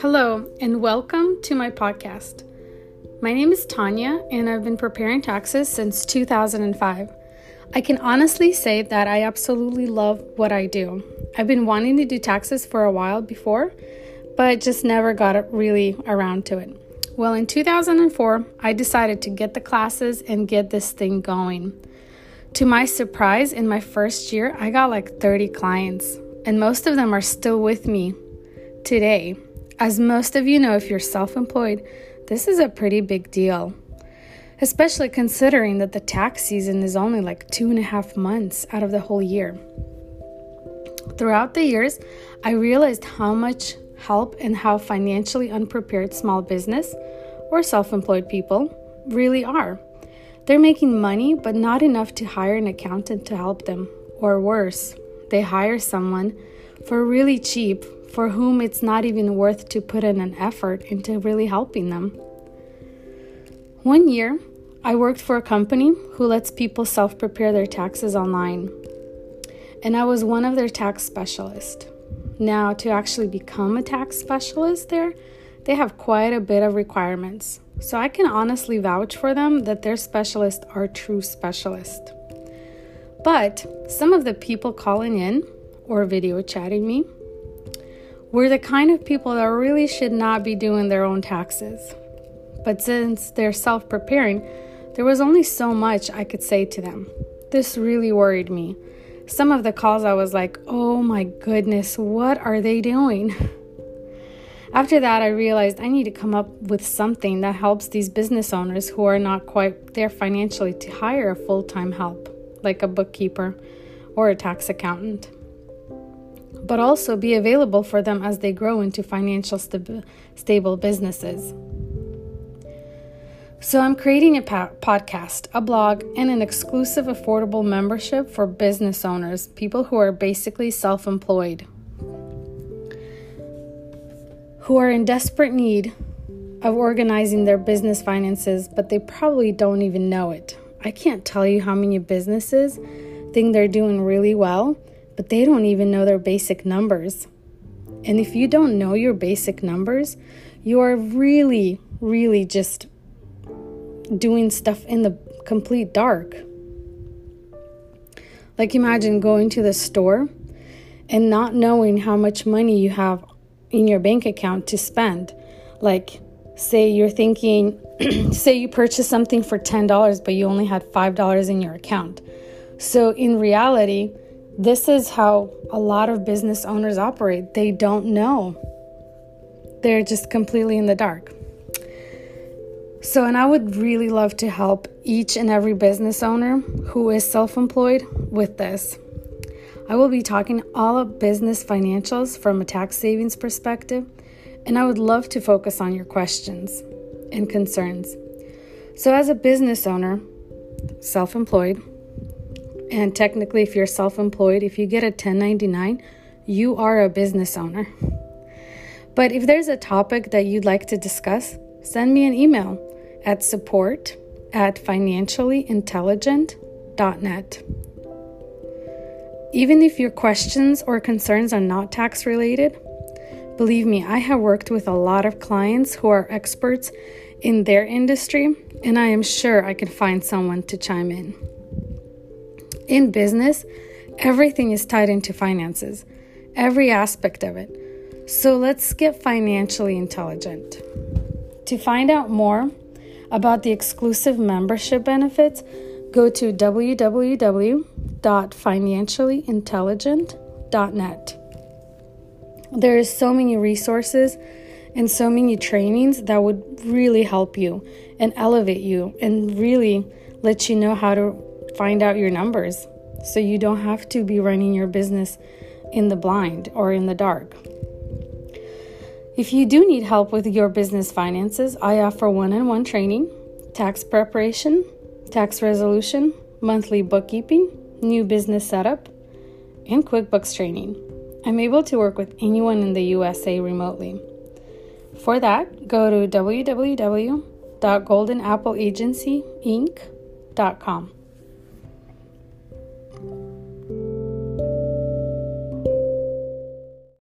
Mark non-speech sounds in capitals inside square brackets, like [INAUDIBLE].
Hello, and welcome to my podcast. My name is Tanya, and I've been preparing taxes since 2005. I can honestly say that I absolutely love what I do. I've been wanting to do taxes for a while before, but just never got really around to it. Well, in 2004, I decided to get the classes and get this thing going. To my surprise, in my first year, I got like 30 clients, and most of them are still with me today. As most of you know, if you're self employed, this is a pretty big deal, especially considering that the tax season is only like two and a half months out of the whole year. Throughout the years, I realized how much help and how financially unprepared small business or self employed people really are. They're making money, but not enough to hire an accountant to help them. Or worse, they hire someone for really cheap for whom it's not even worth to put in an effort into really helping them. One year, I worked for a company who lets people self prepare their taxes online, and I was one of their tax specialists. Now, to actually become a tax specialist there, they have quite a bit of requirements. So I can honestly vouch for them that their specialists are true specialists. But some of the people calling in or video chatting me we're the kind of people that really should not be doing their own taxes. But since they're self preparing, there was only so much I could say to them. This really worried me. Some of the calls I was like, oh my goodness, what are they doing? [LAUGHS] After that, I realized I need to come up with something that helps these business owners who are not quite there financially to hire a full time help, like a bookkeeper or a tax accountant but also be available for them as they grow into financial stab- stable businesses. So, I'm creating a po- podcast, a blog, and an exclusive affordable membership for business owners, people who are basically self employed, who are in desperate need of organizing their business finances, but they probably don't even know it. I can't tell you how many businesses think they're doing really well but they don't even know their basic numbers. And if you don't know your basic numbers, you are really, really just doing stuff in the complete dark. Like, imagine going to the store and not knowing how much money you have in your bank account to spend. Like, say you're thinking, [CLEARS THROAT] say you purchased something for $10, but you only had $5 in your account. So, in reality, this is how a lot of business owners operate. They don't know, they're just completely in the dark. So, and I would really love to help each and every business owner who is self employed with this. I will be talking all of business financials from a tax savings perspective, and I would love to focus on your questions and concerns. So, as a business owner, self employed, and technically, if you're self employed, if you get a 1099, you are a business owner. But if there's a topic that you'd like to discuss, send me an email at support at financiallyintelligent.net. Even if your questions or concerns are not tax related, believe me, I have worked with a lot of clients who are experts in their industry, and I am sure I can find someone to chime in. In business, everything is tied into finances, every aspect of it. So let's get financially intelligent. To find out more about the exclusive membership benefits, go to www.financiallyintelligent.net. There is so many resources and so many trainings that would really help you and elevate you and really let you know how to find out your numbers so you don't have to be running your business in the blind or in the dark. If you do need help with your business finances, I offer one on one training, tax preparation, tax resolution, monthly bookkeeping, new business setup, and QuickBooks training. I'm able to work with anyone in the USA remotely. For that, go to www.goldenappleagencyinc.com.